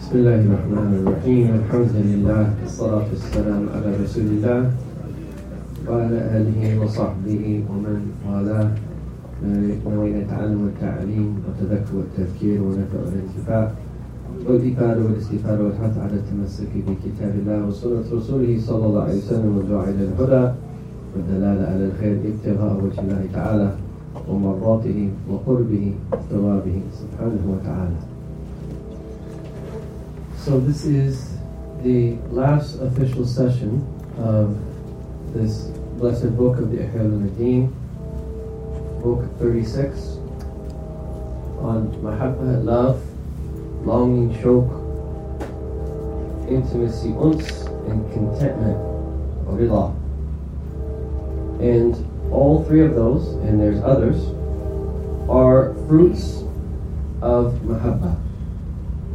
بسم الله الرحمن الرحيم. الحمد لله والصلاة والسلام على رسول الله وعلى آله وصحبه ومن والاه. نوين التعلم والتعليم والتذكر والتذكير ونفع والانتفاع والإفادة والاستفادة والحث على التمسك بكتاب الله وسنة رسوله صلى الله عليه وسلم والدعاء إلى الهدى والدلالة على الخير ابتغاء وجه الله تعالى ومرضاته وقربه ثوابه سبحانه وتعالى. So this is the last official session of this blessed book of the Ihya al-Madin, book 36, on mahabba, love, longing, shok, intimacy, uns, and contentment, of rida. And all three of those, and there's others, are fruits of mahabba.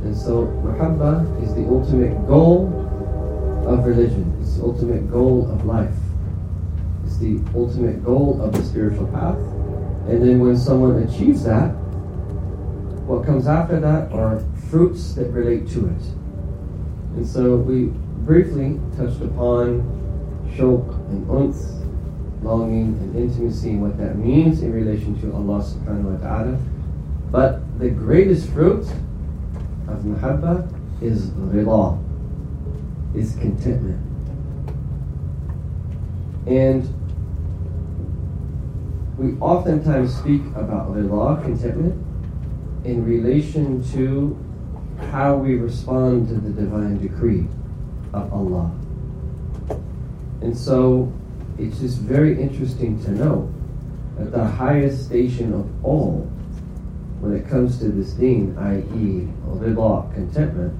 And so, mahabba is the ultimate goal of religion. It's the ultimate goal of life. It's the ultimate goal of the spiritual path. And then when someone achieves that, what comes after that are fruits that relate to it. And so we briefly touched upon shok and uns, longing and intimacy and what that means in relation to Allah subhanahu wa ta'ala. But the greatest fruit of mahabba is rida, is contentment. And we oftentimes speak about rida, contentment, in relation to how we respond to the divine decree of Allah. And so it's just very interesting to know that the highest station of all when it comes to this deen, i.e., rida, contentment,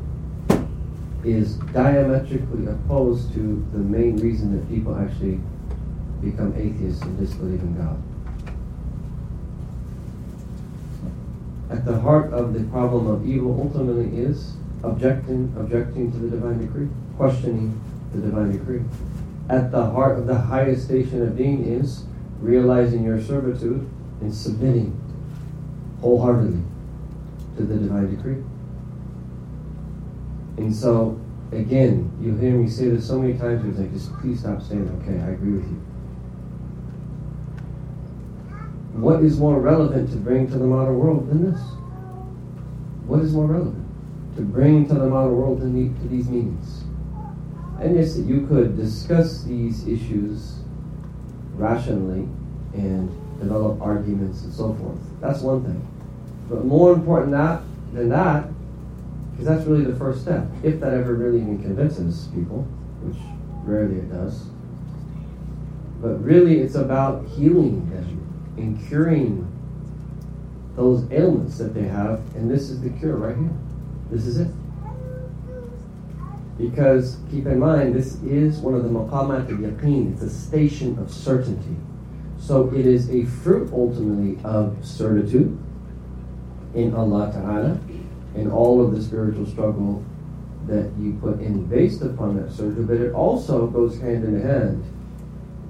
is diametrically opposed to the main reason that people actually become atheists and disbelieve in God. At the heart of the problem of evil ultimately is objecting, objecting to the divine decree, questioning the divine decree. At the heart of the highest station of being is realizing your servitude and submitting wholeheartedly to the divine decree. And so, again, you hear me say this so many times, it's like, just please stop saying, okay, I agree with you. What is more relevant to bring to the modern world than this? What is more relevant to bring to the modern world than the, to these meetings? And yes, you could discuss these issues rationally and develop arguments and so forth. That's one thing. But more important that, than that, because that's really the first step, if that ever really even convinces people, which rarely it does. But really, it's about healing them and curing those ailments that they have, and this is the cure right here. This is it. Because keep in mind, this is one of the maqamat al yaqeen. It's a station of certainty. So it is a fruit ultimately of certitude in Allah Ta'ala and all of the spiritual struggle that you put in based upon that certitude, but it also goes hand in hand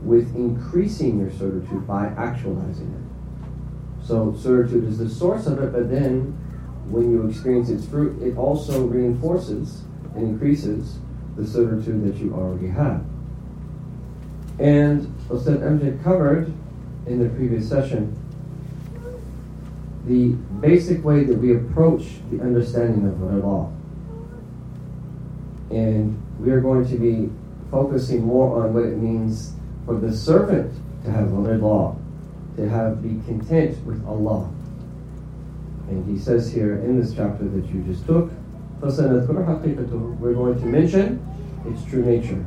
with increasing your certitude by actualizing it. So certitude is the source of it, but then when you experience its fruit, it also reinforces and increases the certitude that you already have. And Ustad MJ covered in the previous session the basic way that we approach the understanding of rida. And we are going to be focusing more on what it means for the servant to have rida, to have be content with Allah. And he says here in this chapter that you just took, we're going to mention its true nature.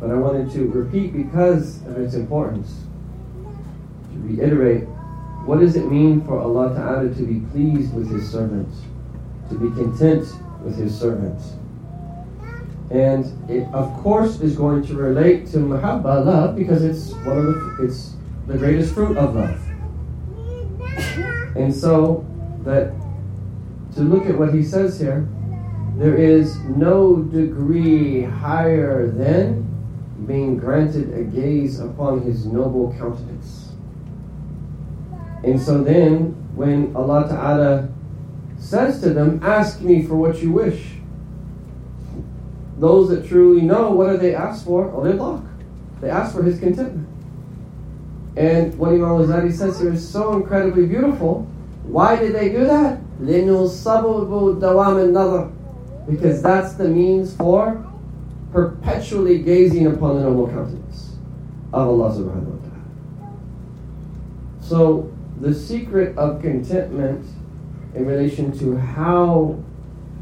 But I wanted to repeat because of its importance, to reiterate what does it mean for Allah Ta'ala to be pleased with His servants, to be content with His servants? And it, of course, is going to relate to mahabba, love, because it's one of the it's the greatest fruit of love. And so that to look at what he says here, there is no degree higher than being granted a gaze upon his noble countenance. And so then, when Allah Ta'ala says to them, Ask me for what you wish. Those that truly know, what do they ask for? Oh, they block. They ask for his contentment. And what Imam Ghazali says here is so incredibly beautiful. Why did they do that? Because that's the means for perpetually gazing upon the noble countenance of Allah subhanahu wa ta'ala. So the secret of contentment in relation to how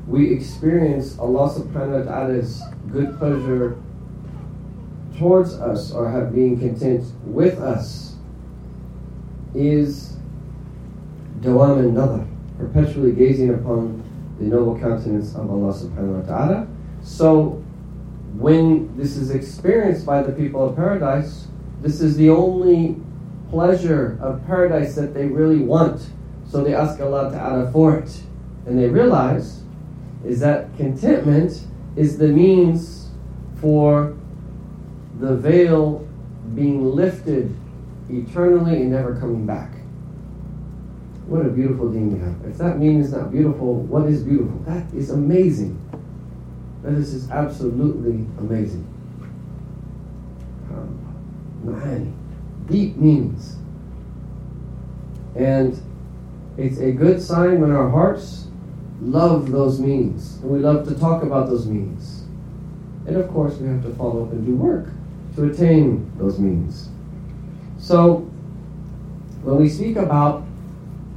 we experience Allah subhanahu wa ta'ala's good pleasure towards us or have being content with us is dawam and nadar, perpetually gazing upon the noble countenance of Allah subhanahu wa ta'ala. So when this is experienced by the people of paradise, this is the only pleasure of paradise that they really want. So they ask Allah Ta'ala for it. And they realize is that contentment is the means for the veil being lifted eternally and never coming back. What a beautiful thing we have. If that mean is not beautiful, what is beautiful? That is amazing. That is just absolutely amazing. Um, deep meanings. And it's a good sign when our hearts love those meanings. And we love to talk about those meanings. And of course, we have to follow up and do work to attain those meanings. So, when we speak about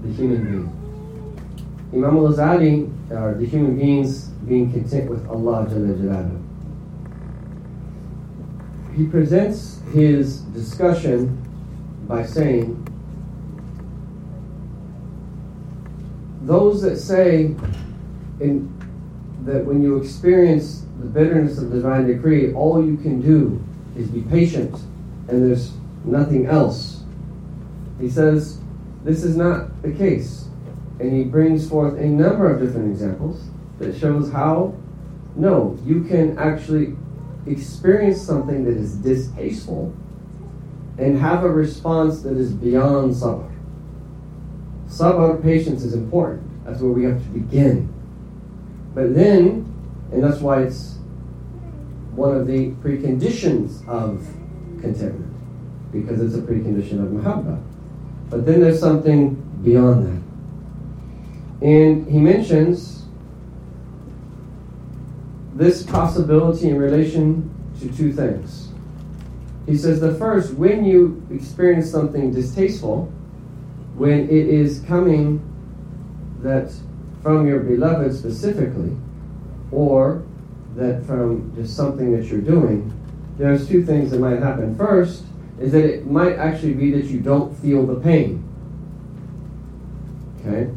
the human being, Imam al-Ghazali, or uh, the human beings being content with Allah Jalla He presents his discussion by saying, those that say in, that when you experience the bitterness of divine decree, all you can do is be patient and there's nothing else. He says this is not the case. And he brings forth a number of different examples that shows how, no, you can actually experience something that is distasteful and have a response that is beyond sabr. Sabr, patience, is important. That's where we have to begin. But then, and that's why it's one of the preconditions of contentment, because it's a precondition of mahabbah. But then there's something beyond that. And he mentions this possibility in relation to two things. He says the first, when you experience something distasteful, when it is coming that from your beloved specifically, or that from just something that you're doing, there's two things that might happen. First is that it might actually be that you don't feel the pain. Okay?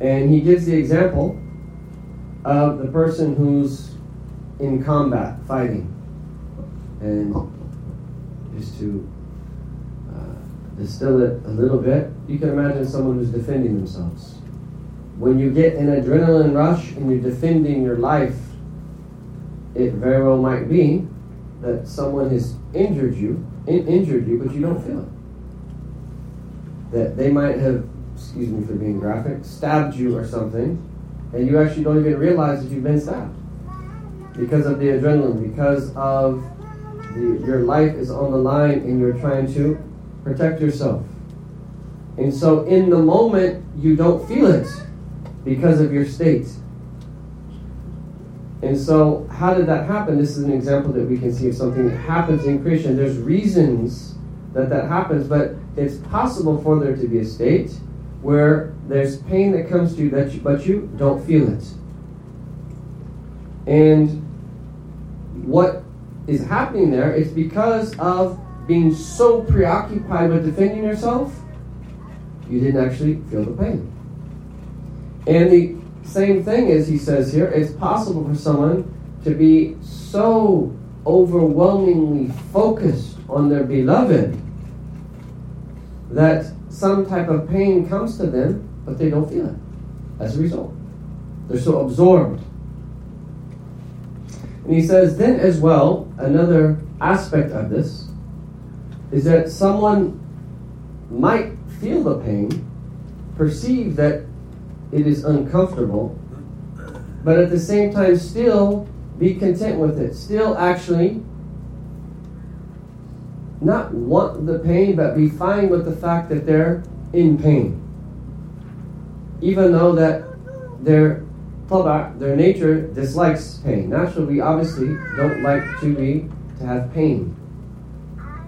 And he gives the example of the person who's in combat, fighting. And just to uh, distill it a little bit, you can imagine someone who's defending themselves. When you get an adrenaline rush and you're defending your life, it very well might be that someone has injured you, in- injured you, but you don't feel it. That they might have, excuse me for being graphic, stabbed you or something, and you actually don't even realize that you've been stabbed because of the adrenaline, because of the, your life is on the line and you're trying to protect yourself. And so in the moment, you don't feel it because of your state. And so, how did that happen? This is an example that we can see of something that happens in creation. There's reasons that that happens, but it's possible for there to be a state where there's pain that comes to you, that you, but you don't feel it. And what is happening there is because of being so preoccupied with defending yourself, you didn't actually feel the pain. And the same thing is, he says here, it's possible for someone to be so overwhelmingly focused on their beloved that some type of pain comes to them, but they don't feel it as a result. They're so absorbed. And he says, then as well, another aspect of this is that someone might feel the pain, perceive that it is uncomfortable, but at the same time, still be content with it. Still, actually, not want the pain, but be fine with the fact that they're in pain. Even though that their their nature dislikes pain. Naturally, we obviously don't like to be to have pain.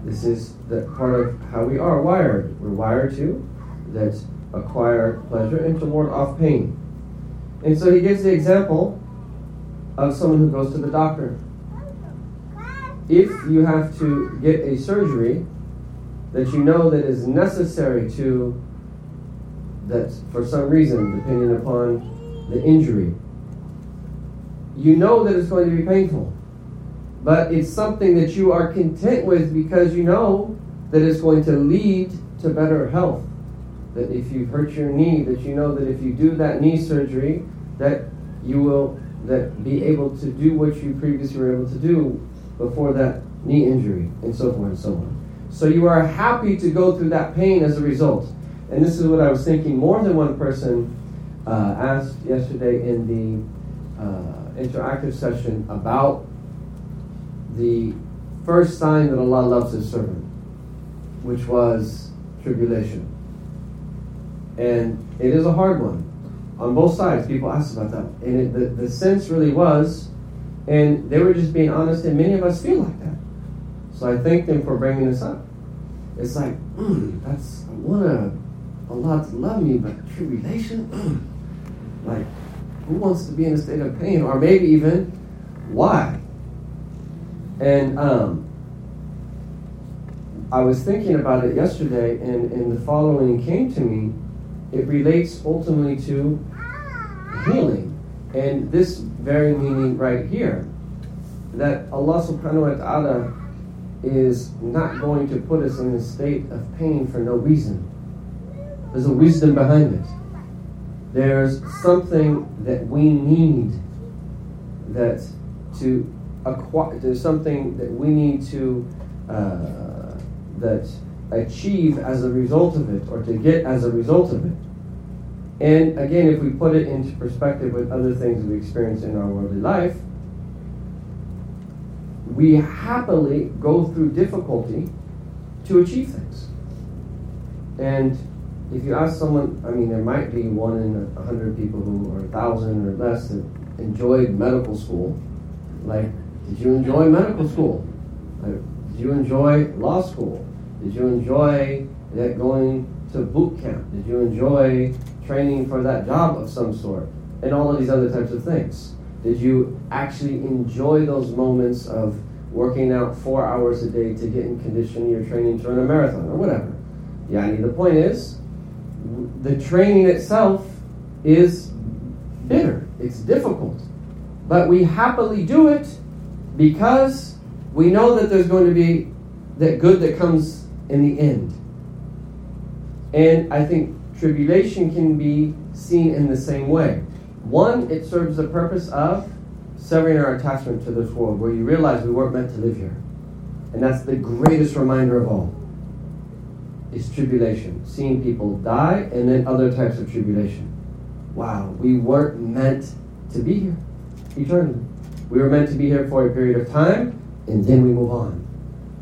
This is the part of how we are wired. We're wired to that acquire pleasure and to ward off pain. And so he gives the example of someone who goes to the doctor. If you have to get a surgery that you know that is necessary to that for some reason, depending upon the injury, you know that it's going to be painful. But it's something that you are content with because you know that it's going to lead to better health. That if you hurt your knee, that you know that if you do that knee surgery, that you will that be able to do what you previously were able to do before that knee injury, and so forth and so on. So you are happy to go through that pain as a result. And this is what I was thinking. More than one person uh, asked yesterday in the uh, interactive session about the first sign that Allah loves His servant, which was tribulation. And it is a hard one on both sides. People ask about that. And it, the, the sense really was, and they were just being honest, and many of us feel like that. So I thank them for bringing this up. It's like, mm, that's, I want Allah to love me, but tribulation? Mm. Like, who wants to be in a state of pain? Or maybe even, why? And um, I was thinking about it yesterday, and, and the following came to me. It relates ultimately to healing. And this very meaning right here that Allah subhanahu wa ta'ala is not going to put us in a state of pain for no reason. There's a wisdom behind it. There's something that we need that to acquire, there's something that we need to uh, that achieve as a result of it or to get as a result of it. And again, if we put it into perspective with other things we experience in our worldly life, we happily go through difficulty to achieve things. And if you ask someone, I mean, there might be one in a hundred people who, or a thousand or less, that enjoyed medical school. Like, did you enjoy medical school? Like, did you enjoy law school? Did you enjoy that going to boot camp? Did you enjoy training for that job of some sort? And all of these other types of things. Did you actually enjoy those moments of working out four hours a day to get in condition your training to run a marathon or whatever? Yeah, I mean, the point is, the training itself is bitter, it's difficult. But we happily do it because we know that there's going to be that good that comes in the end. And I think tribulation can be seen in the same way. One, it serves the purpose of severing our attachment to this world, where you realize we weren't meant to live here. And that's the greatest reminder of all is tribulation. Seeing people die and then other types of tribulation. Wow, we weren't meant to be here eternally. We were meant to be here for a period of time and then we move on.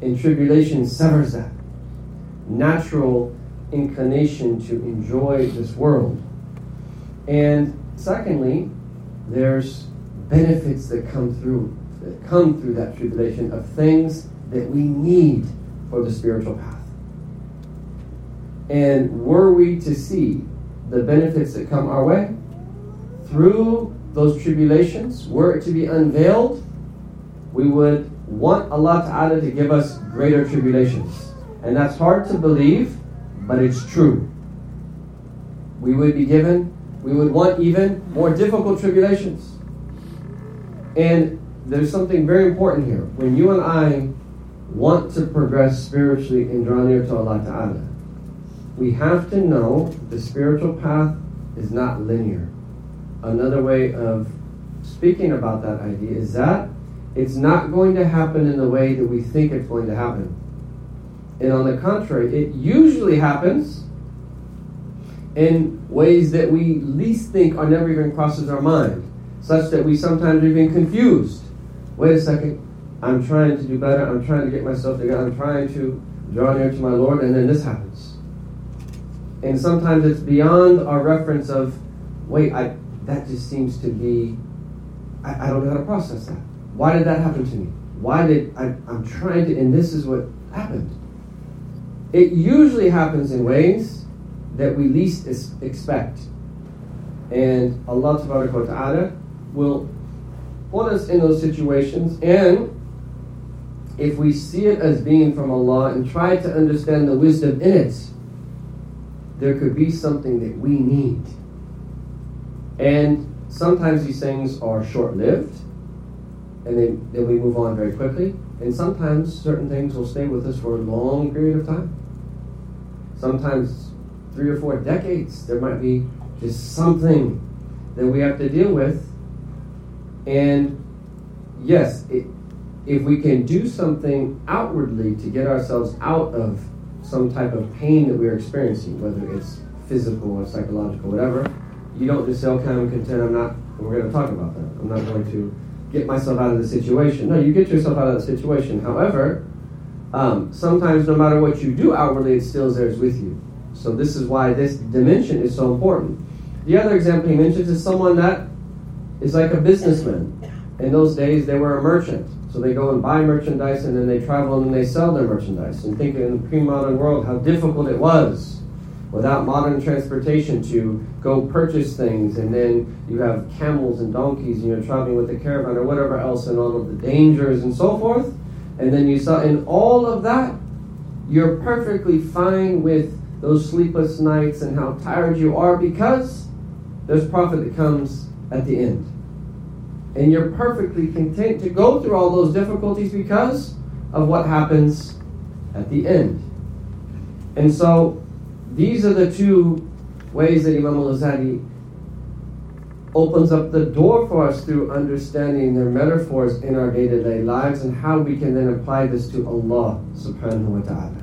And tribulation severs that natural inclination to enjoy this world. And secondly, there's benefits that come through that come through that tribulation of things that we need for the spiritual path. And were we to see the benefits that come our way through those tribulations, were it to be unveiled, we would want Allah Ta'ala to give us greater tribulations. And that's hard to believe, but it's true. We would be given, we would want even more difficult tribulations. And there's something very important here. When you and I want to progress spiritually and draw near to Allah Ta'ala, we have to know the spiritual path is not linear. Another way of speaking about that idea is that it's not going to happen in the way that we think it's going to happen. And on the contrary, it usually happens in ways that we least think or never even crosses our mind, such that we sometimes are even confused. Wait a second, I'm trying to do better, I'm trying to get myself together, I'm trying to draw near to my Lord, and then this happens. And sometimes it's beyond our reference of, wait, I, that just seems to be, I, I don't know how to process that. Why did that happen to me? Why did I, I'm trying to, and this is what happened. It usually happens in ways that we least is, expect. And Allah Subhanahu wa Ta'ala will put us in those situations and if we see it as being from Allah and try to understand the wisdom in it, there could be something that we need. And sometimes these things are short lived, and then, then we move on very quickly. And sometimes certain things will stay with us for a long period of time. Sometimes three or four decades, there might be just something that we have to deal with. And yes, it, if we can do something outwardly to get ourselves out of some type of pain that we're experiencing, whether it's physical or psychological, whatever, you don't just say, okay, I'm content, I'm not, we're going to talk about that. I'm not going to get myself out of the situation. No, you get yourself out of the situation. However, um, sometimes no matter what you do outwardly, it still is there with you. So this is why this dimension is so important. The other example he mentions is someone that is like a businessman. In those days, they were a merchant. So they go and buy merchandise and then they travel and then they sell their merchandise. And think in the pre modern world how difficult it was without modern transportation to go purchase things. And then you have camels and donkeys and you're traveling with a caravan or whatever else and all of the dangers and so forth. And then you saw in all of that, you're perfectly fine with those sleepless nights and how tired you are because there's profit that comes at the end and you're perfectly content to go through all those difficulties because of what happens at the end. And so these are the two ways that Imam al-Ghazali opens up the door for us through understanding their metaphors in our day-to-day lives and how we can then apply this to Allah subhanahu wa ta'ala.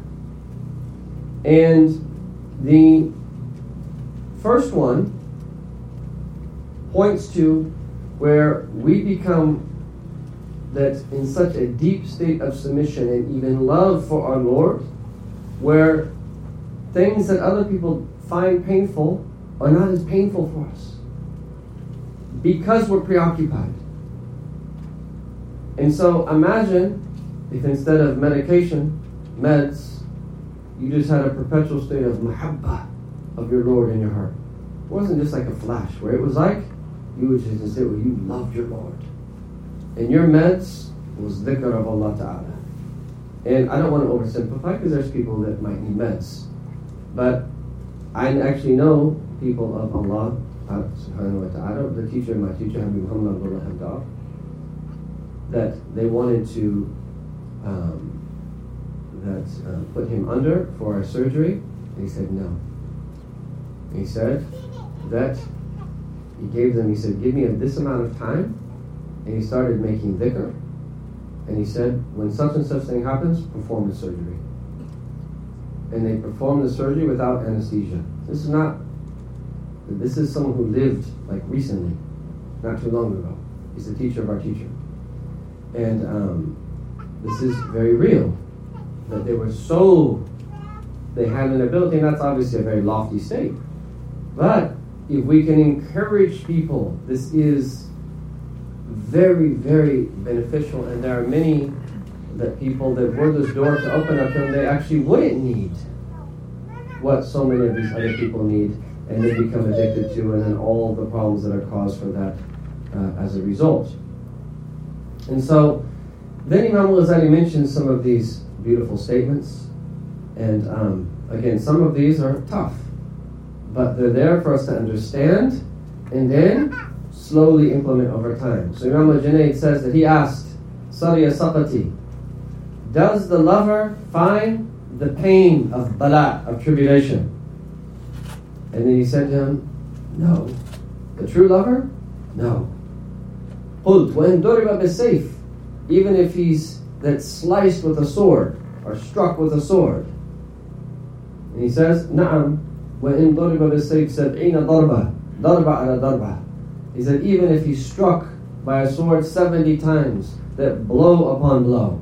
And the first one points to where we become that in such a deep state of submission and even love for our Lord, where things that other people find painful are not as painful for us because we're preoccupied. And so imagine if instead of medication, meds, you just had a perpetual state of mahabbah of your Lord in your heart. It wasn't just like a flash, where it was like you would just say, well, you loved your Lord. And your meds was dhikr of Allah Ta'ala. And I don't want to oversimplify because there's people that might need meds. But I actually know people of Allah subhanahu wa ta'ala, the teacher, my teacher, Habib Muhammad Abdullah that they wanted to um, that uh, put him under for a surgery, and he said no. He said that he gave them, he said, give me this amount of time. And he started making dhikr. And he said, when such and such thing happens, perform the surgery. And they performed the surgery without anesthesia. This is not, this is someone who lived like recently, not too long ago. He's the teacher of our teacher. And um, this is very real. That they were so, they had an ability, and that's obviously a very lofty state. But if we can encourage people, this is very, very beneficial. And there are many that people that were this door to open up to them, they actually wouldn't need what so many of these other people need, and they become addicted to, and then all the problems that are caused for that uh, as a result. And so, then Imam al-Ghazali mentions some of these beautiful statements, and um, again, some of these are tough but they're there for us to understand and then slowly implement over time. So Imam al-Junaid says that he asked, Sari as-Saqati, does the lover find the pain of balat, of tribulation? And then he said to him, No. The true lover? No. قلت وإن is safe, even if he's that sliced with a sword or struck with a sword. And he says, Naam, وَإِن ضُرِبَ بِالسَّيْفِ سَبْعِينَ ضَرْبَةً ضَرْبَ عَلَى ضَرْبَةً He said, even if he's struck by a sword 70 times, that blow upon blow.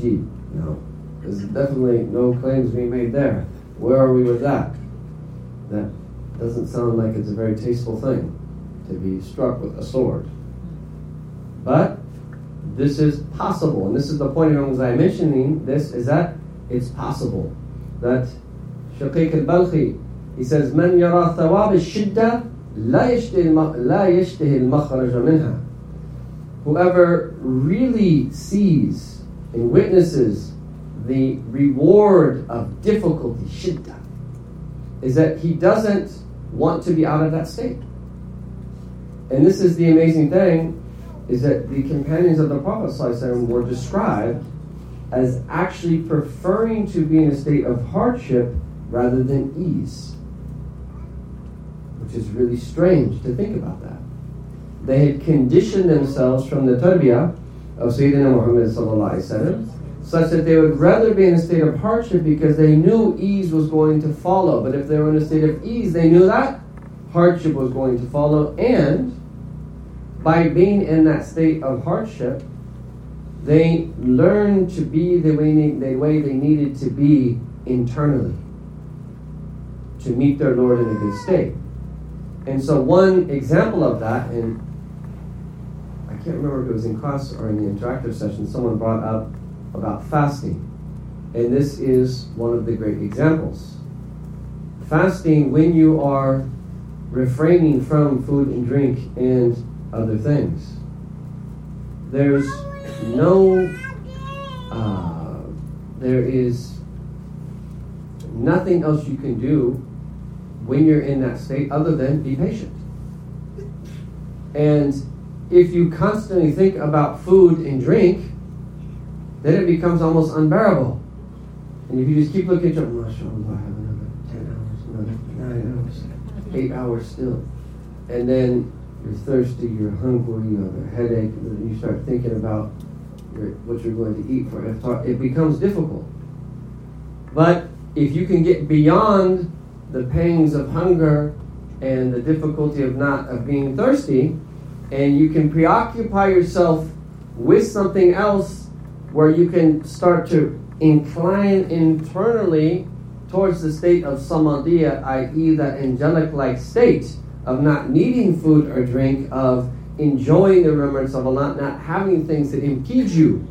Gee, no, there's definitely no claims being made there. Where are we with that? That doesn't sound like it's a very tasteful thing to be struck with a sword. But this is possible, and this is the point of I'm mentioning this is that it's possible that Shaqiq al-Balkhi he says من يرى ثواب الشدة لا يشتهي لا يشتهي المخرج منها Whoever really sees and witnesses the reward of difficulty, shiddah, is that he doesn't want to be out of that state. And this is the amazing thing, is that the companions of the Prophet were described as actually preferring to be in a state of hardship rather than ease, which is really strange to think about that. They had conditioned themselves from the tarbiyah of Sayyidina Muhammad such that they would rather be in a state of hardship because they knew ease was going to follow. But if they were in a state of ease, they knew that hardship was going to follow. And by being in that state of hardship, they learned to be the way the way they needed to be internally to meet their Lord in a good state. And so, one example of that, and I can't remember if it was in class or in the interactive session, someone brought up about fasting. And this is one of the great examples. Fasting, when you are refraining from food and drink and other things, there's no, uh, there is nothing else you can do when you're in that state other than be patient. And if you constantly think about food and drink, then it becomes almost unbearable. And if you just keep looking at your, mashallah, I have another 10 hours, another 9 hours, 8 hours still. And then you're thirsty, you're hungry, you have a headache, and you start thinking about your, what you're going to eat for it becomes difficult. But if you can get beyond the pangs of hunger and the difficulty of not of being thirsty, and you can preoccupy yourself with something else where you can start to incline internally towards the state of samadhiya, i.e., that angelic like state of not needing food or drink, of enjoying the remembrance of Allah, not having things that impede you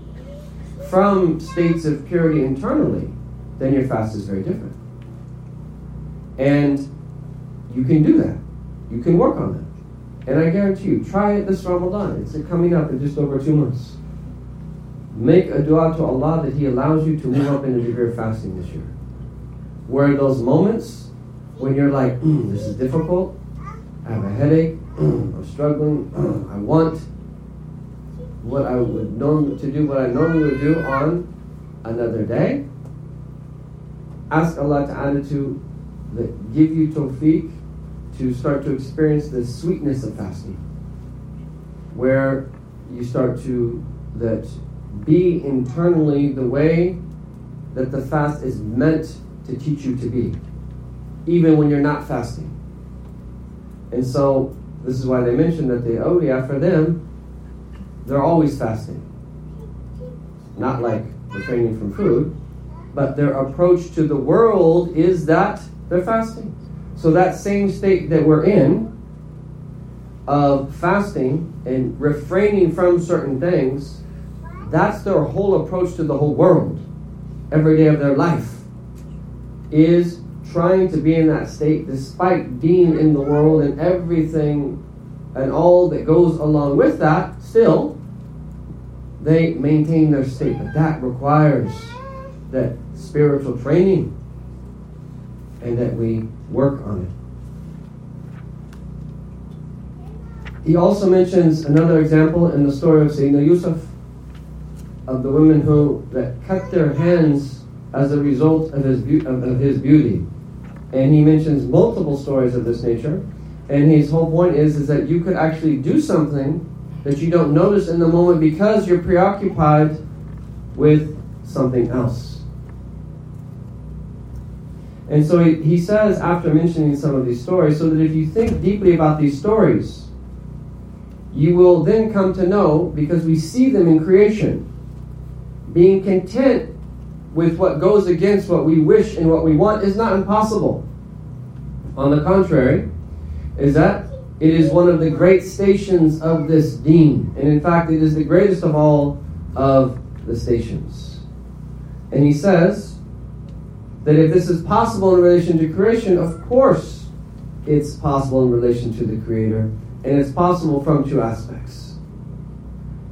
from states of purity internally, then your fast is very different. And you can do that. You can work on that. And I guarantee you, try it this Ramadan. It's coming up in just over two months. Make a dua to Allah that He allows you to move up in a degree of fasting this year. Where those moments when you're like, mm, this is difficult, I have a headache, I'm struggling, I want what I would normally to do, what I normally would do on another day. Ask Allah to Ta'ala to give you tawfiq to start to experience the sweetness of fasting, where you start to that be internally the way that the fast is meant to teach you to be, even when you're not fasting. And so this is why they mentioned that the awliya for them, they're always fasting. Not like refraining from food, but their approach to the world is that they're fasting. So that same state that we're in of fasting and refraining from certain things, that's their whole approach to the whole world every day of their life is trying to be in that state despite being in the world and everything and all that goes along with that still they maintain their state but that requires that spiritual training and that we work on it. He also mentions another example in the story of Sayyidina Yusuf of the women who that cut their hands as a result of his, of, of his beauty. And he mentions multiple stories of this nature. And his whole point is, is that you could actually do something that you don't notice in the moment because you're preoccupied with something else. And so he, he says, after mentioning some of these stories, so that if you think deeply about these stories, you will then come to know, because we see them in creation, being content with what goes against what we wish and what we want is not impossible. On the contrary, is that it is one of the great stations of this deen. And in fact, it is the greatest of all of the stations. And he says that if this is possible in relation to creation, of course it's possible in relation to the Creator. And it's possible from two aspects.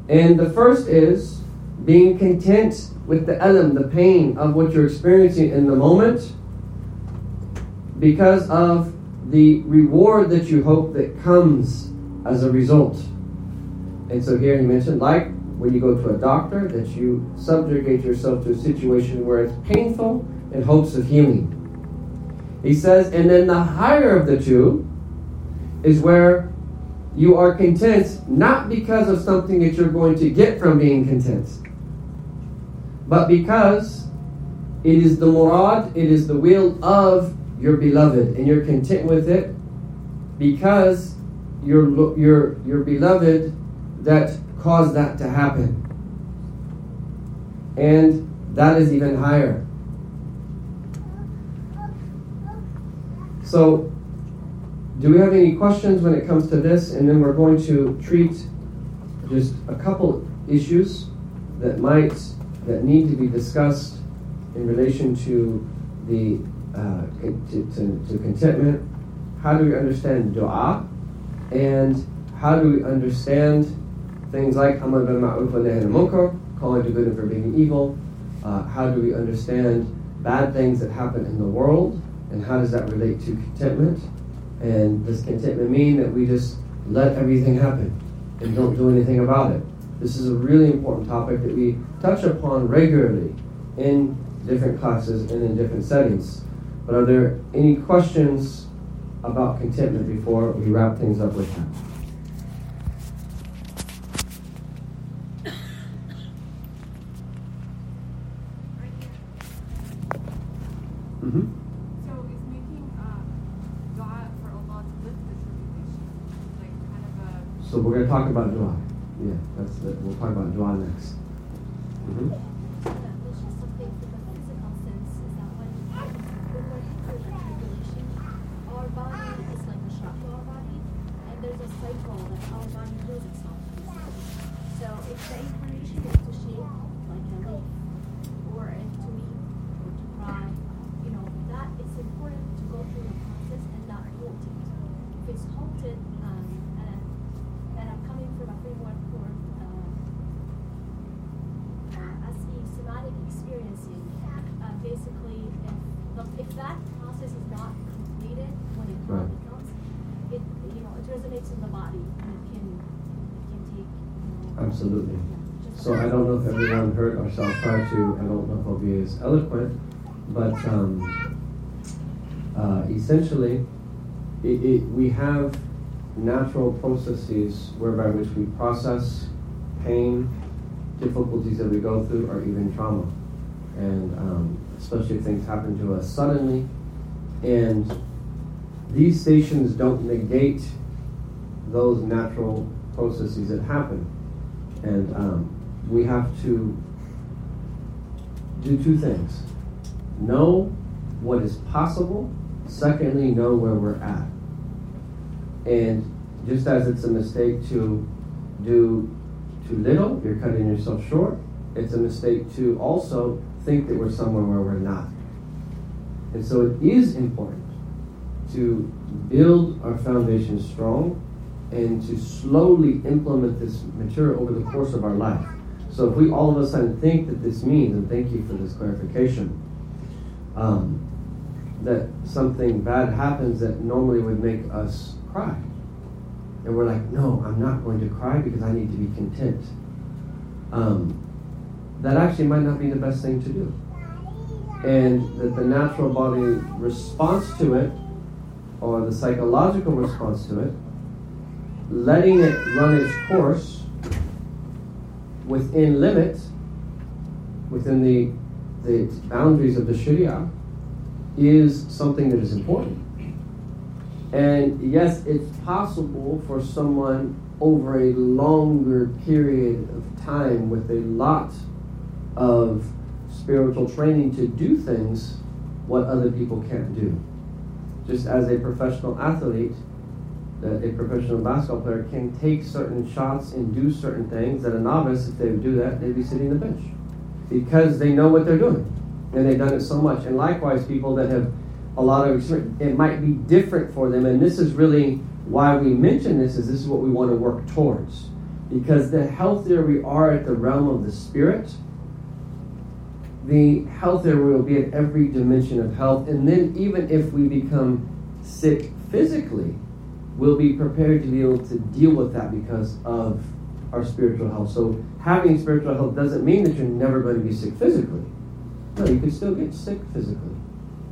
And the first is being content with the element, the pain of what you're experiencing in the moment because of the reward that you hope that comes as a result. And so here he mentioned, like when you go to a doctor, that you subjugate yourself to a situation where it's painful in hopes of healing. He says, and then the higher of the two is where you are content not because of something that you're going to get from being content, but because it is the murad, it is the will of your beloved, and you're content with it because your your your beloved that caused that to happen. And that is even higher. So, do we have any questions when it comes to this? And then we're going to treat just a couple issues that might that need to be discussed in relation to the uh, to, to, to, contentment. How do we understand dua? And how do we understand things like amar bil ma'ruf wa nahy munkar, calling to good and forbidding evil? Uh, how do we understand bad things that happen in the world? And how does that relate to contentment? And does contentment mean that we just let everything happen and don't do anything about it? This is a really important topic that we touch upon regularly in different classes and in different settings. But are there any questions about contentment before we wrap things up with that? Mm-hmm. So is making uh, dua for Allah to lift this reputation like kind of a. So we're going to talk about dua. Yeah, that's the, we'll talk about dua next. Mm-hmm. Try to, I don't know if I'll be as eloquent, but um, uh, essentially, it, it, we have natural processes whereby which we process pain, difficulties that we go through, or even trauma. And um, especially if things happen to us suddenly. And these stations don't negate those natural processes that happen. And um, we have to do two things know what is possible, secondly, know where we're at. And just as it's a mistake to do too little, you're cutting yourself short, it's a mistake to also think that we're somewhere where we're not. And so it is important to build our foundation strong and to slowly implement this material over the course of our life. So if we all of a sudden think that this means, and thank you for this clarification, um, that something bad happens that normally would make us cry. And we're like, no, I'm not going to cry because I need to be content. Um, that actually might not be the best thing to do. And that the natural body response to it, or the psychological response to it, letting it run its course within limits, within the, the boundaries of the Sharia, is something that is important. And yes, it's possible for someone over a longer period of time with a lot of spiritual training to do things what other people can't do. Just as a professional athlete, that a professional basketball player can take certain shots and do certain things that a novice, if they would do that, they'd be sitting on the bench. Because they know what they're doing. And they've done it so much. And likewise, people that have a lot of experience, it might be different for them. And this is really why we mention this, is this is what we want to work towards. Because the healthier we are at the realm of the spirit, the healthier we will be at every dimension of health. And then even if we become sick physically, we'll be prepared to be able to deal with that because of our spiritual health. So having spiritual health doesn't mean that you're never going to be sick physically. No, you can still get sick physically.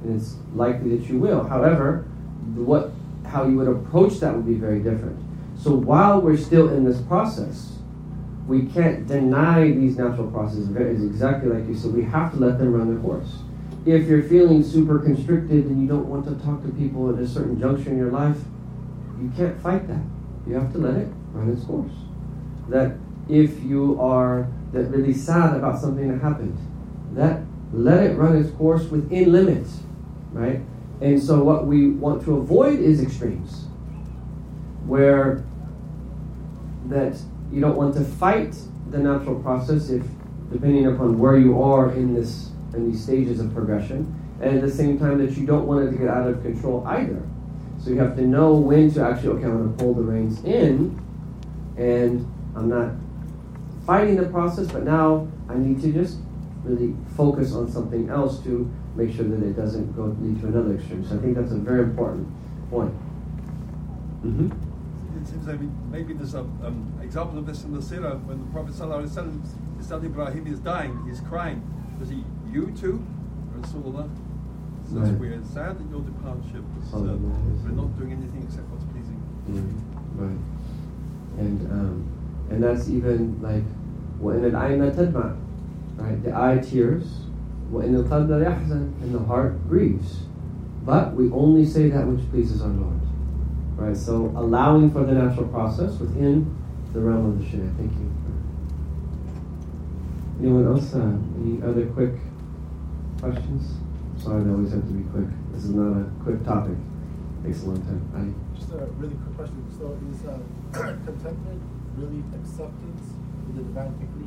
And it's likely that you will. However, what how you would approach that would be very different. So while we're still in this process, we can't deny these natural processes. It's exactly like you said. We have to let them run their course. If you're feeling super constricted and you don't want to talk to people at a certain juncture in your life, you can't fight that. You have to let it run its course. That if you are that really sad about something that happened, that let it run its course within limits, right? And so what we want to avoid is extremes, where that you don't want to fight the natural process if depending upon where you are in this in these stages of progression, and at the same time that you don't want it to get out of control either. So you have to know when to actually, okay, I'm going to pull the reins in, and I'm not fighting the process, but now I need to just really focus on something else to make sure that it doesn't go lead to another extreme. So I think that's a very important point. Mm-hmm. It seems like maybe there's an um, example of this in the Sirah when the Prophet Sallallahu Alaihi Ibrahim is dying, he's crying. Does he, you too, Rasulullah? So right. we're sad that your departure, but uh, we're not doing anything except what's pleasing. Mm-hmm. Right. And um, and that's even like وإن العين تدمع, right? The eye tears, وإن القلب يحزن, and the heart grieves. But we only say that which pleases our Lord, right? So allowing for the natural process within the realm of the Sharia. Thank you. Anyone else? Uh, any other quick questions? Sorry, they always have to be quick. This is not a quick topic. It takes a long time. I, Just a really quick question. So, is uh, contentment really acceptance of the divine decree,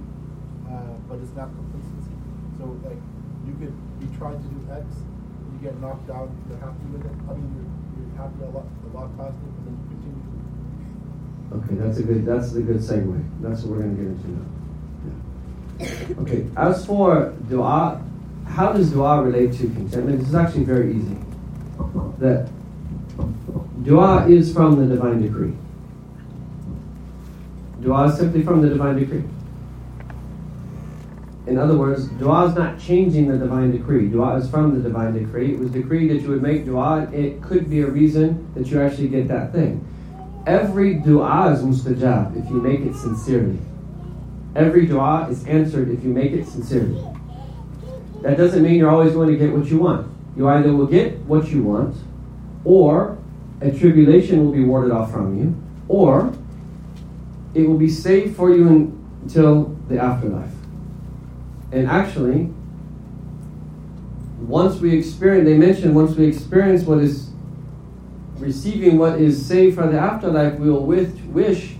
uh, but it's not complacency? So, like, you could be trying to do X, and you get knocked down, you're happy with it. I mean, you're, you're happy a lot, a lot past it, and then you continue. Okay, that's a good. That's a good segue. That's what we're going to get into now. Yeah. Okay, as for du'a, how does dua relate to contentment? This is actually very easy. That dua is from the divine decree. Dua is simply from the divine decree. In other words, dua is not changing the divine decree. Dua is from the divine decree. It was decreed that you would make dua. It could be a reason that you actually get that thing. Every dua is mustajab if you make it sincerely. Every dua is answered if you make it sincerely. That doesn't mean you're always going to get what you want. You either will get what you want, or a tribulation will be warded off from you, or it will be saved for you until the afterlife. And actually, once we experience, they mentioned once we experience what is receiving what is saved for the afterlife, we will wish, wish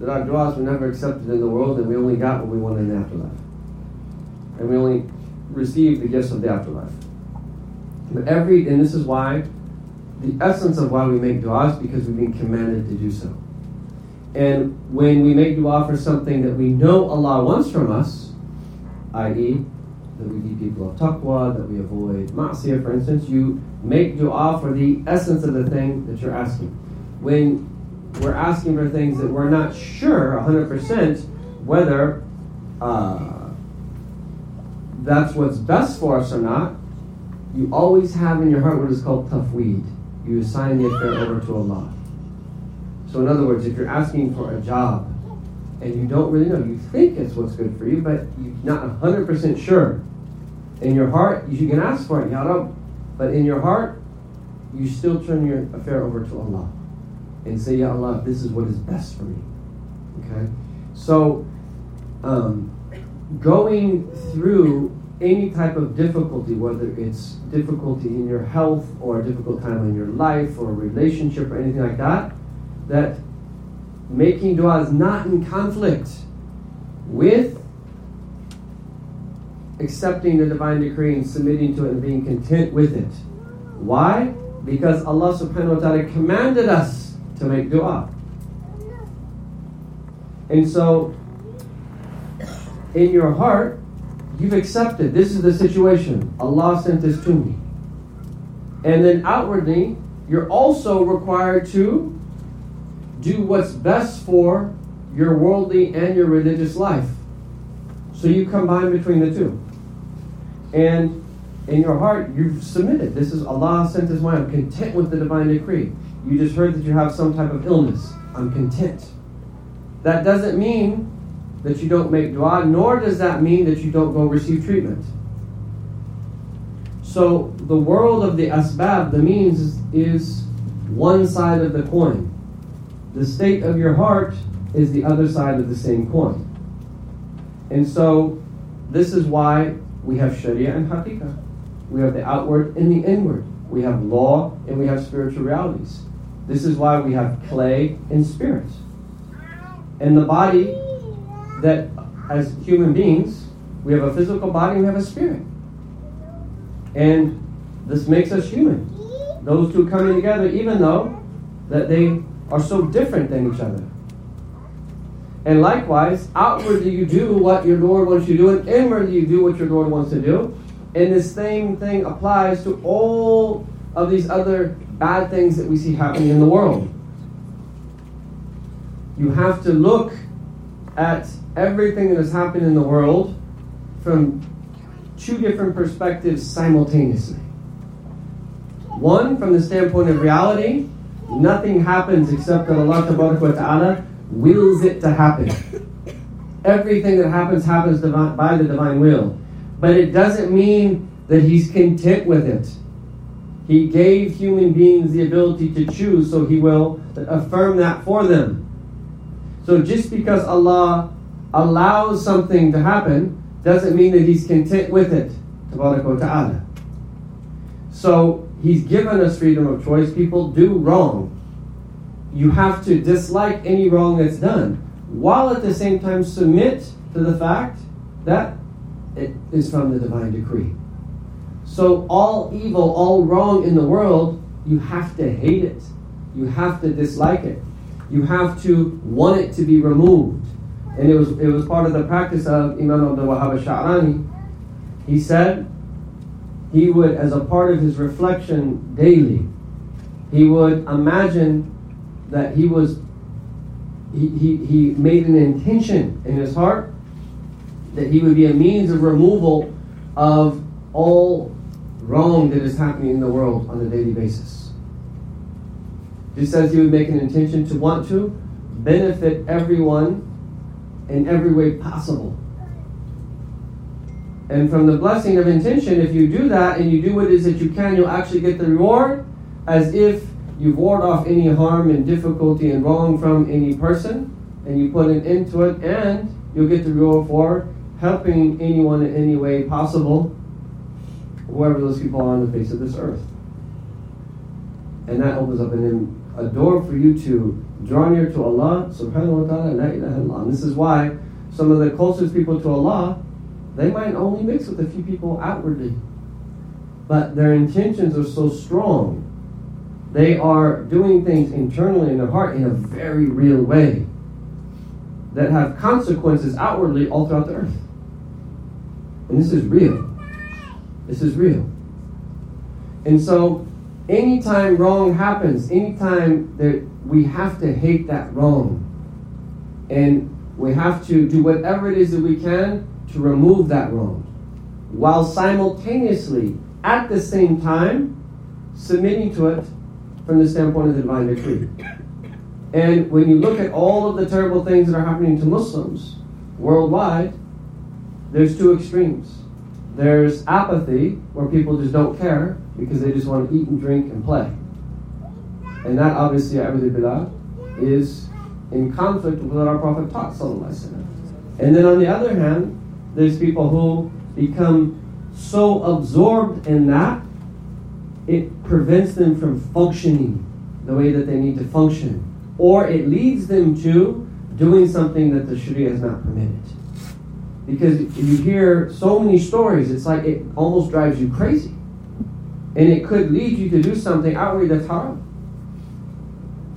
that our du'as were never accepted in the world and we only got what we wanted in the afterlife. And we only receive the gifts of the afterlife. But every, and this is why, the essence of why we make dua is because we've been commanded to do so. And when we make dua for something that we know Allah wants from us, i.e., that we be people of taqwa, that we avoid ma'siyah, for instance, you make dua for the essence of the thing that you're asking. When we're asking for things that we're not sure 100% whether uh, that's what's best for us or not, you always have in your heart what is called tafweed. You assign the affair over to Allah. So, in other words, if you're asking for a job and you don't really know, you think it's what's good for you, but you're not 100% sure. In your heart, you can ask for it. Ya Rab, But in your heart, you still turn your affair over to Allah and say, Ya Allah, this is what is best for me. Okay? So, um, going through any type of difficulty, whether it's difficulty in your health or a difficult time in your life or relationship or anything like that, that making dua is not in conflict with accepting the divine decree and submitting to it and being content with it. Why? Because Allah subhanahu wa ta'ala commanded us to make dua. And so, in your heart, you've accepted this is the situation. Allah sent this to me. And then outwardly, you're also required to do what's best for your worldly and your religious life. So you combine between the two. And in your heart, you've submitted. This is Allah sent His way. I'm content with the divine decree. You just heard that you have some type of illness. I'm content. That doesn't mean that you don't make dua, nor does that mean that you don't go receive treatment. So the world of the asbab, the means, is, one side of the coin. The state of your heart is the other side of the same coin. And so this is why we have Sharia and Haqiqah. We have the outward and the inward. We have law and we have spiritual realities. This is why we have clay and spirit. And the body that, as human beings, we have a physical body and we have a spirit. And this makes us human. Those two coming together, even though that they are so different than each other. And likewise, outwardly you do what your Lord wants you to do, and inwardly you do what your Lord wants to do. And the same thing applies to all of these other bad things that we see happening in the world. You have to look at everything that has happened in the world from two different perspectives simultaneously. One, from the standpoint of reality, nothing happens except that Allah Ta'ala wills it to happen. Everything that happens happens by the divine will. But it doesn't mean that He's content with it. He gave human beings the ability to choose, so He will affirm that for them. So just because Allah allows something to happen doesn't mean that He's content with it. Ta'ala. So He's given us freedom of choice. People do wrong. You have to dislike any wrong that's done, while at the same time submit to the fact that it is from the divine decree. So all evil, all wrong in the world, you have to hate it. You have to dislike it. You have to want it to be removed. And it was it was part of the practice of Imam Abdul Wahhab Sha'rani. He said he would, as a part of his reflection daily, he would imagine that he was he, he, he made an intention in his heart that he would be a means of removal of all wrong that is happening in the world on a daily basis. He says he would make an intention to want to benefit everyone in every way possible. And from the blessing of intention, if you do that and you do what it is that you can, you'll actually get the reward as if you ward off any harm and difficulty and wrong from any person, and you put an end to it, and you'll get the reward for helping anyone in any way possible, whoever those people are on the face of this earth. And that opens up an, a door for you to draw near to Allah subhanahu wa ta'ala, la ilaha illallah. And this is why some of the closest people to Allah, they might only mix with a few people outwardly. But their intentions are so strong. They are doing things internally in their heart in a very real way that have consequences outwardly all throughout the earth. And this is real. This is real. And so, anytime wrong happens, anytime that we have to hate that wrong, and we have to do whatever it is that we can to remove that wrong, while simultaneously, at the same time, submitting to it from the standpoint of the divine decree. And when you look at all of the terrible things that are happening to Muslims worldwide, there's two extremes. there's apathy, where people just don't care because they just want to eat and drink and play. And that obviously, billah, uh, is in conflict with what our Prophet taught. And then on the other hand, there's people who become so absorbed in that, it prevents them from functioning the way that they need to function. Or it leads them to doing something that the Sharia has not permitted. Because you hear so many stories, it's like it almost drives you crazy. And it could lead you to do something outwardly that's haram.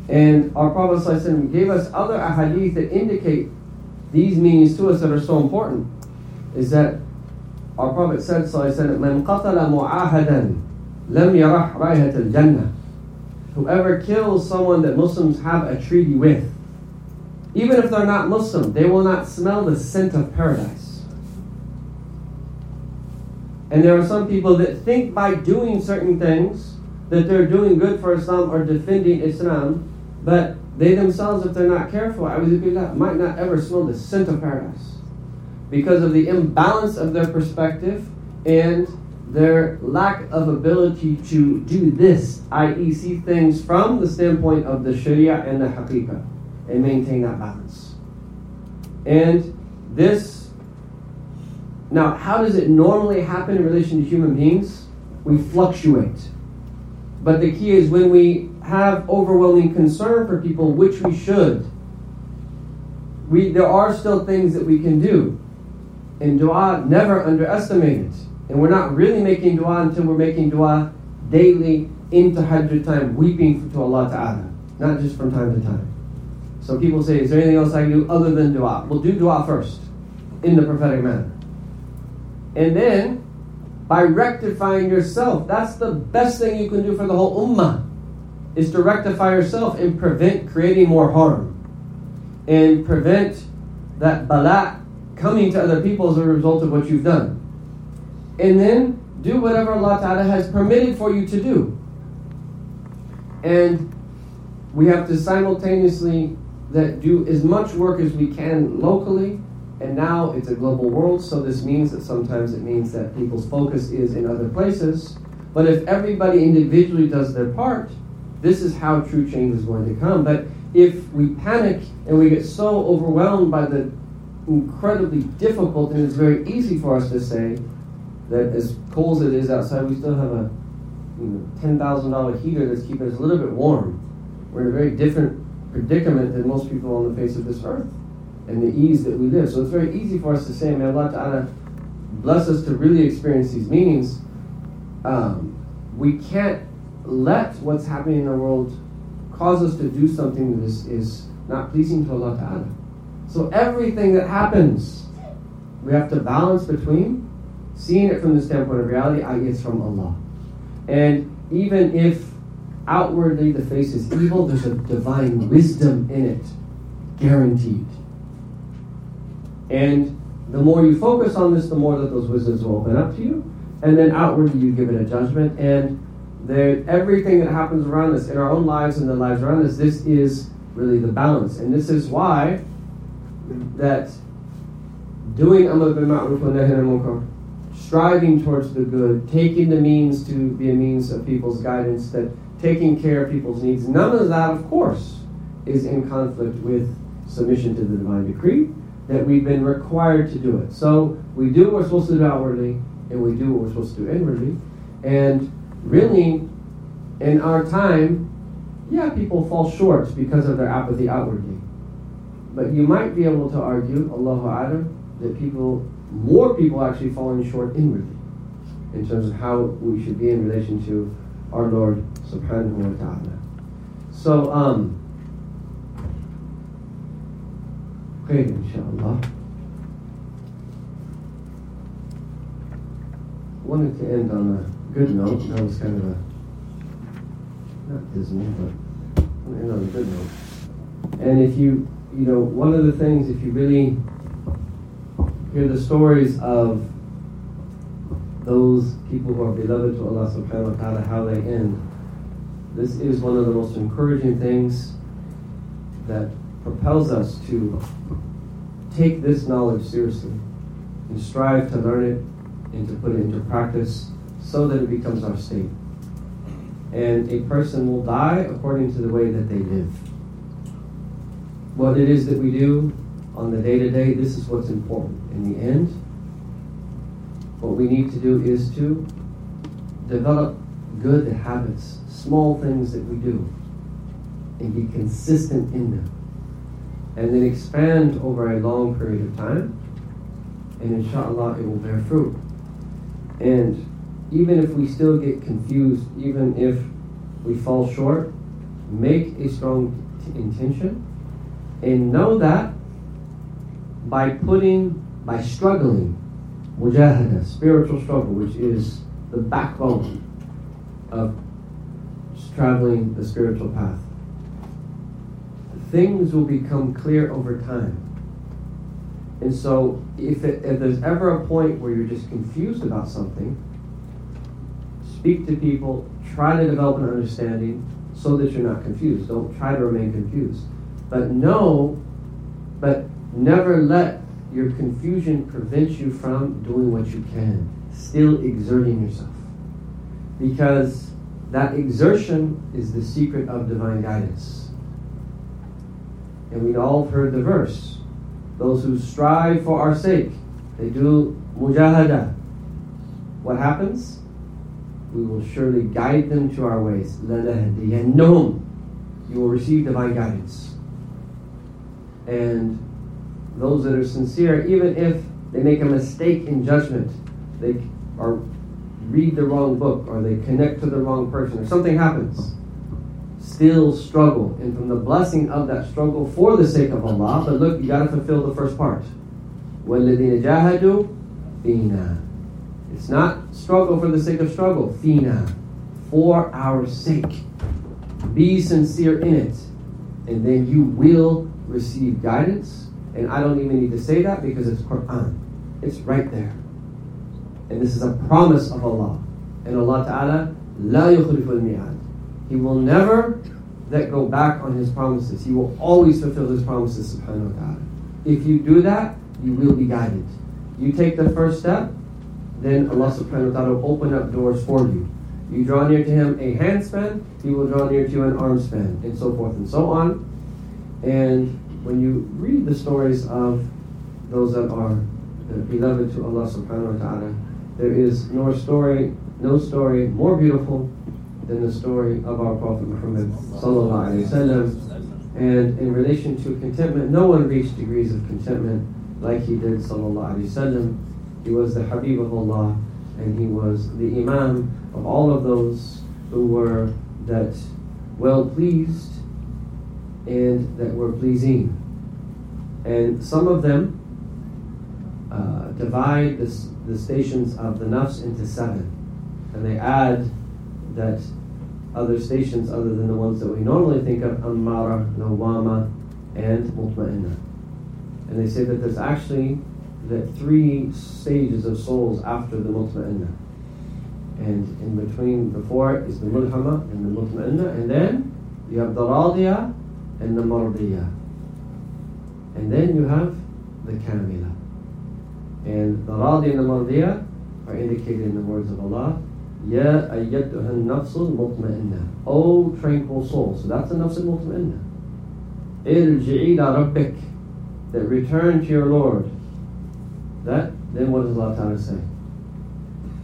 And our Prophet ﷺ gave us other ahadith that indicate these meanings to us that are so important. Is that our Prophet said, "Man qatala mu'ahadan lam yarah al-jannah." Whoever kills someone that Muslims have a treaty with, even if they're not Muslim, they will not smell the scent of paradise. And there are some people that think by doing certain things that they're doing good for Islam or defending Islam, but they themselves, if they're not careful, might not ever smell the scent of paradise because of the imbalance of their perspective and their lack of ability to do this, i.e., see things from the standpoint of the Sharia and the Haqiqah and maintain that balance. And this, now, how does it normally happen in relation to human beings? We fluctuate. But the key is when we have overwhelming concern for people, which we should, we, there are still things that we can do. And dua, never underestimate it. And we're not really making dua until we're making dua daily in tahajjud time, weeping to Allah Ta'ala, not just from time to time. So people say, is there anything else I can do other than dua? Well, do dua first, in the prophetic manner. And then, by rectifying yourself, that's the best thing you can do for the whole ummah, is to rectify yourself and prevent creating more harm. And prevent that bala coming to other people as a result of what you've done and then do whatever Allah Ta'ala has permitted for you to do. And we have to simultaneously that do as much work as we can locally, and now it's a global world, so this means that sometimes it means that people's focus is in other places. But if everybody individually does their part, this is how true change is going to come. But if we panic and we get so overwhelmed by the incredibly difficult, and it's very easy for us to say, that as cold as it is outside, we still have a you know, $10,000 heater that's keeping us a little bit warm. We're in a very different predicament than most people on the face of this earth and the ease that we live. So it's very easy for us to say, may Allah Ta'ala bless us to really experience these meanings. Um, we can't let what's happening in the world cause us to do something that is, is not pleasing to Allah Ta'ala. So everything that happens, we have to balance between seeing it from the standpoint of reality, it's from Allah. And even if outwardly the face is evil, there's a divine wisdom in it, guaranteed. And the more you focus on this, the more that those wisdoms will open up to you. And then outwardly you give it a judgment. And there, everything that happens around us in our own lives and the lives around us, this is really the balance. And this is why that doing Amr bil Ma'ruf wa munkar striving towards the good, taking the means to be a means of people's guidance, that taking care of people's needs, none of that, of course, is in conflict with submission to the divine decree, that we've been required to do it. So we do what we're supposed to do outwardly, and we do what we're supposed to do inwardly. And really, in our time, yeah, people fall short because of their apathy outwardly. But you might be able to argue, Allahu Alam, that people more people actually falling short inwardly in terms of how we should be in relation to our Lord subhanahu wa ta'ala. So, um, great, inshallah. Wanted to end on a good note. That was kind of a, not dismal, but on a good note. And if you, you know, one of the things, if you really hear the stories of those people who are beloved to Allah subhanahu wa ta'ala, how they end. This is one of the most encouraging things that propels us to take this knowledge seriously and strive to learn it and to put it into practice so that it becomes our state. And a person will die according to the way that they live. What it is that we do on the day to day, this is what's important. In the end, what we need to do is to develop good habits, small things that we do, and be consistent in them. And then expand over a long period of time, and inshallah it will bear fruit. And even if we still get confused, even if we fall short, make a strong t- intention and know that by putting, by struggling, mujahada, spiritual struggle, which is the backbone of traveling the spiritual path, things will become clear over time. And so, if, it, if there's ever a point where you're just confused about something, speak to people, try to develop an understanding so that you're not confused. Don't try to remain confused. But know, but never let your confusion prevent you from doing what you can, still exerting yourself. Because that exertion is the secret of divine guidance. And we'd all heard the verse those who strive for our sake, they do mujahada. What happens? We will surely guide them to our ways. لَنَهْدِيَنَّهُمْ You will receive divine guidance. And those that are sincere, even if they make a mistake in judgment, they or read the wrong book, or they connect to the wrong person, or something happens, still struggle. And from the blessing of that struggle for the sake of Allah, but look, you got to fulfill the first part. وَالَّذِينَ جَاهَدُوا فِينَا it's not struggle for the sake of struggle. Fina. For our sake. Be sincere in it. And then you will receive guidance. And I don't even need to say that because it's Quran. It's right there. And this is a promise of Allah. And Allah Ta'ala, La yukhliful mi'ad. He will never let go back on His promises. He will always fulfill His promises, subhanahu wa ta'ala. If you do that, you will be guided. You take the first step, then Allah subhanahu wa ta'ala will open up doors for you. You draw near to Him a hand span, He will draw near to you an arm span, and so forth and so on. And when you read the stories of those that are beloved to Allah subhanahu wa ta'ala, there is no story, no story more beautiful than the story of our Prophet Muhammad sallallahu alaihi wasallam. And in relation to contentment, no one reached degrees of contentment like he did sallallahu alaihi wasallam. He was the Habib of Allah, and he was the Imam of all of those who were that well pleased and that were pleasing. And some of them uh, divide this, the stations of the nafs into seven. And they add that other stations other than the ones that we normally think of, Ammara, Nawama, and Mutma'inna. And they say that there's actually the three stages of souls after the Mutma'inna. And in between, before is the Mulhama and the Mutma'inna, and then you have the Radiya and the Mardiya. And then you have the Kamila. And the Radiya and the Mardiya are indicated in the words of Allah. Ya ayyatuha nafsul mutma'inna. O oh, tranquil soul. So that's the nafsul mutma'inna. Irji'i ila rabbik. That return to your Lord. That, then what does Allah Ta'ala say?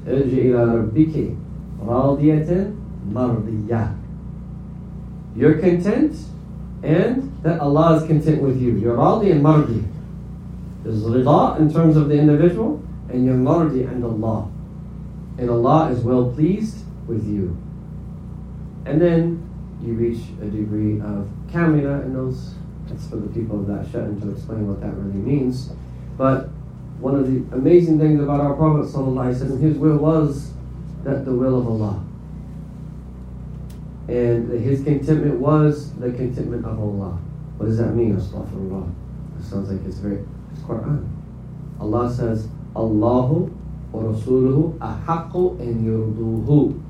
Irji'i ila rabbiki. Radiyatan mardiyah. You're content and that Allah is content with you. You're radi and mardi. There's rida in terms of the individual and you're mardi and Allah and Allah is well pleased with you. And then you reach a degree of kamila, and those that's for the people of that sha'an to explain what that really means. But one of the amazing things about our Prophet وسلم, his will was that the will of Allah. And his contentment was the contentment of Allah. What does that mean? Astaghfirullah. It sounds like it's very, it's Quran. Allah says, Allahu wa Rasuluhu ahaqu and yurduhu.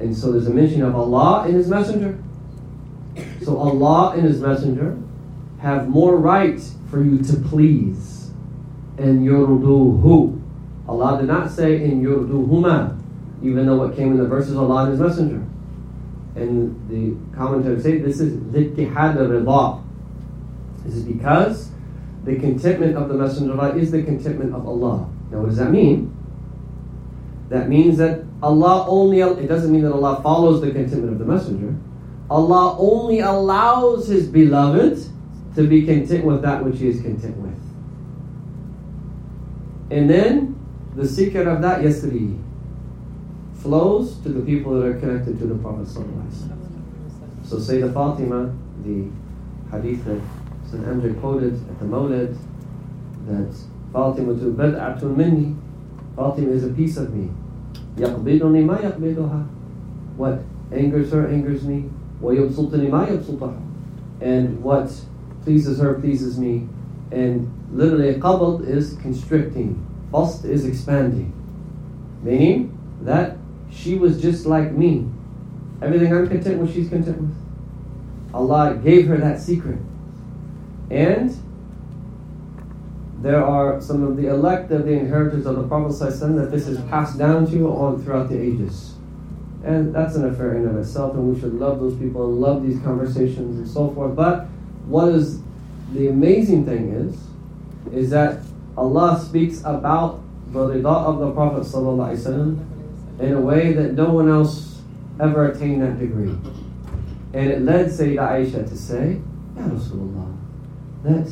And so there's a mention of Allah and His Messenger. So Allah and His Messenger have more right for you to please and yurduhu. Allah did not say in yurduhuma, even though what came in the verses Allah and His Messenger. And the commentators say this is littihad al This is because the contentment of the Messenger of Allah is the contentment of Allah. Now, what does that mean? That means that Allah only, it doesn't mean that Allah follows the contentment of the Messenger. Allah only allows His beloved to be content with that which He is content with. And then the secret of that yasri flows to the people that are connected to the Prophet. So Sayyidah Fatima, the hadith that St. Andrew quoted at the Mawlid, that Fatima tu bid'atun minni, Fatima is a piece of me. يقبضني ما يقبضها What angers her angers me ويبسطني ما يبسطها And what pleases her pleases me and literally, qabd is constricting. Bast is expanding. Meaning that she was just like me. Everything I'm content with, she's content with. Allah gave her that secret. And there are some of the elect of the inheritors of the Prophet that this is passed down to on throughout the ages. And that's an affair in of itself, and we should love those people and love these conversations and so forth. But what is the amazing thing is, is that Allah speaks about the rida of the Prophet in a way that no one else ever attained that degree. And it led Sayyidah Aisha to say, Ya Rasulullah, that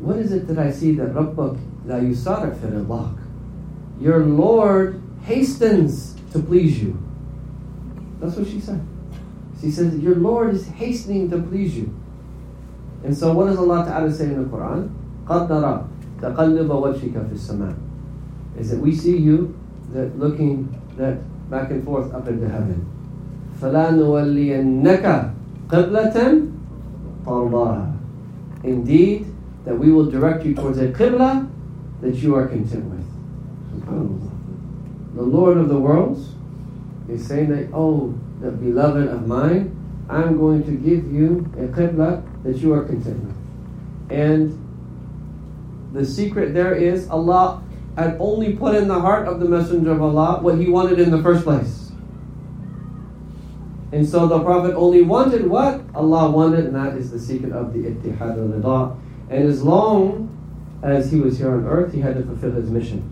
what is it that I see that Rabbak la yusarak fi Your Lord hastens to please you. That's what she said. She says, Your Lord is hastening to please you. And so what does Allah Ta'ala say in the Quran? قَدْ نَرَى تَقَلِّبَ وَجْهِكَ فِي السَّمَاءِ Is that we see you that looking that back and forth up into heaven. فَلَا نُوَلِّيَنَّكَ قِبْلَةً طَرْضَاهَا Indeed, that we will direct you towards a qibla that you are content with. The Lord of the worlds is saying that, oh, the beloved of mine, I'm going to give you a qibla that you are content with. And the secret there is Allah had only put in the heart of the Messenger of Allah what he wanted in the first place. And so the Prophet only wanted what Allah wanted, and that is the secret of the ittihad al-rida, and as long as he was here on earth, he had to fulfill his mission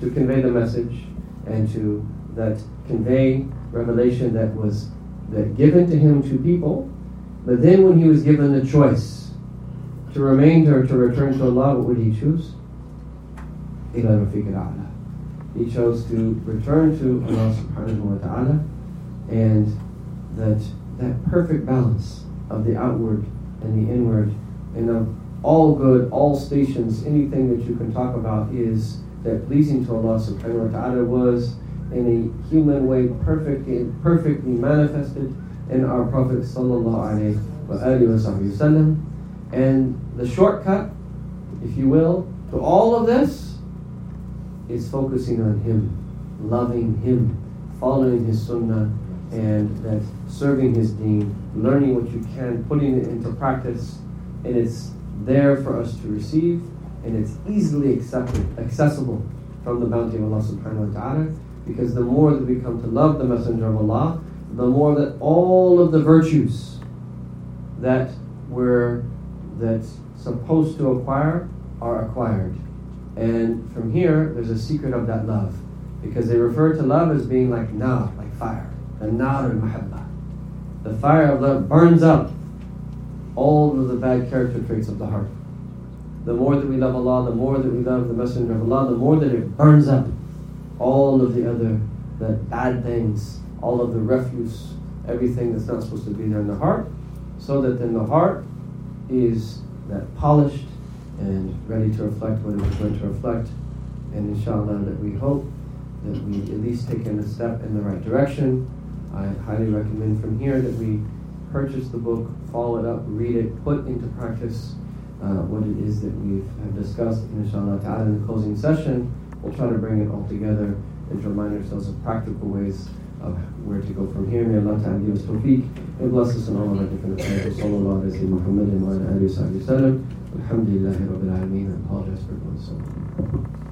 to convey the message and to that convey revelation that was that given to him to people. But then when he was given the choice to remain or to return to Allah, what would he choose? He chose to return to Allah subhanahu wa ta'ala and that that perfect balance of the outward and the inward. And of all good, all stations, anything that you can talk about is that pleasing to Allah subhanahu wa ta'ala was in a human way perfectly, perfectly manifested in our Prophet sallallahu wasallam. And the shortcut, if you will, to all of this is focusing on Him, loving Him, following His sunnah, and that serving His deen, learning what you can, putting it into practice, and it's there for us to receive, and it's easily accepted, accessible from the bounty of Allah subhanahu wa ta'ala. Because the more that we come to love the Messenger of Allah, the more that all of the virtues that we're that's supposed to acquire are acquired. And from here, there's a secret of that love. Because they refer to love as being like nar, like fire. The nar al mahabba. The fire of love burns up all of the bad character traits of the heart. The more that we love Allah, the more that we love the Messenger of Allah, the more that it burns up all of the other the bad things, all of the refuse, everything that's not supposed to be there in the heart, so that then the heart is that polished and ready to reflect what it is meant to reflect. And inshallah that we hope that we at least taken a step in the right direction. I highly recommend from here that we purchase the book, follow it up, read it, put into practice uh, what it is that we have discussed, inshallah ta'ala, in the closing session. We'll try to bring it all together and to remind ourselves of practical ways of where to go from here. May Allah ta'ala give us tawfiq and bless us in all of our different affairs. Sallallahu alayhi wa Muhammad and wa ala alihi wa sallam. Alhamdulillahi rabbil alameen. I apologize for going so long.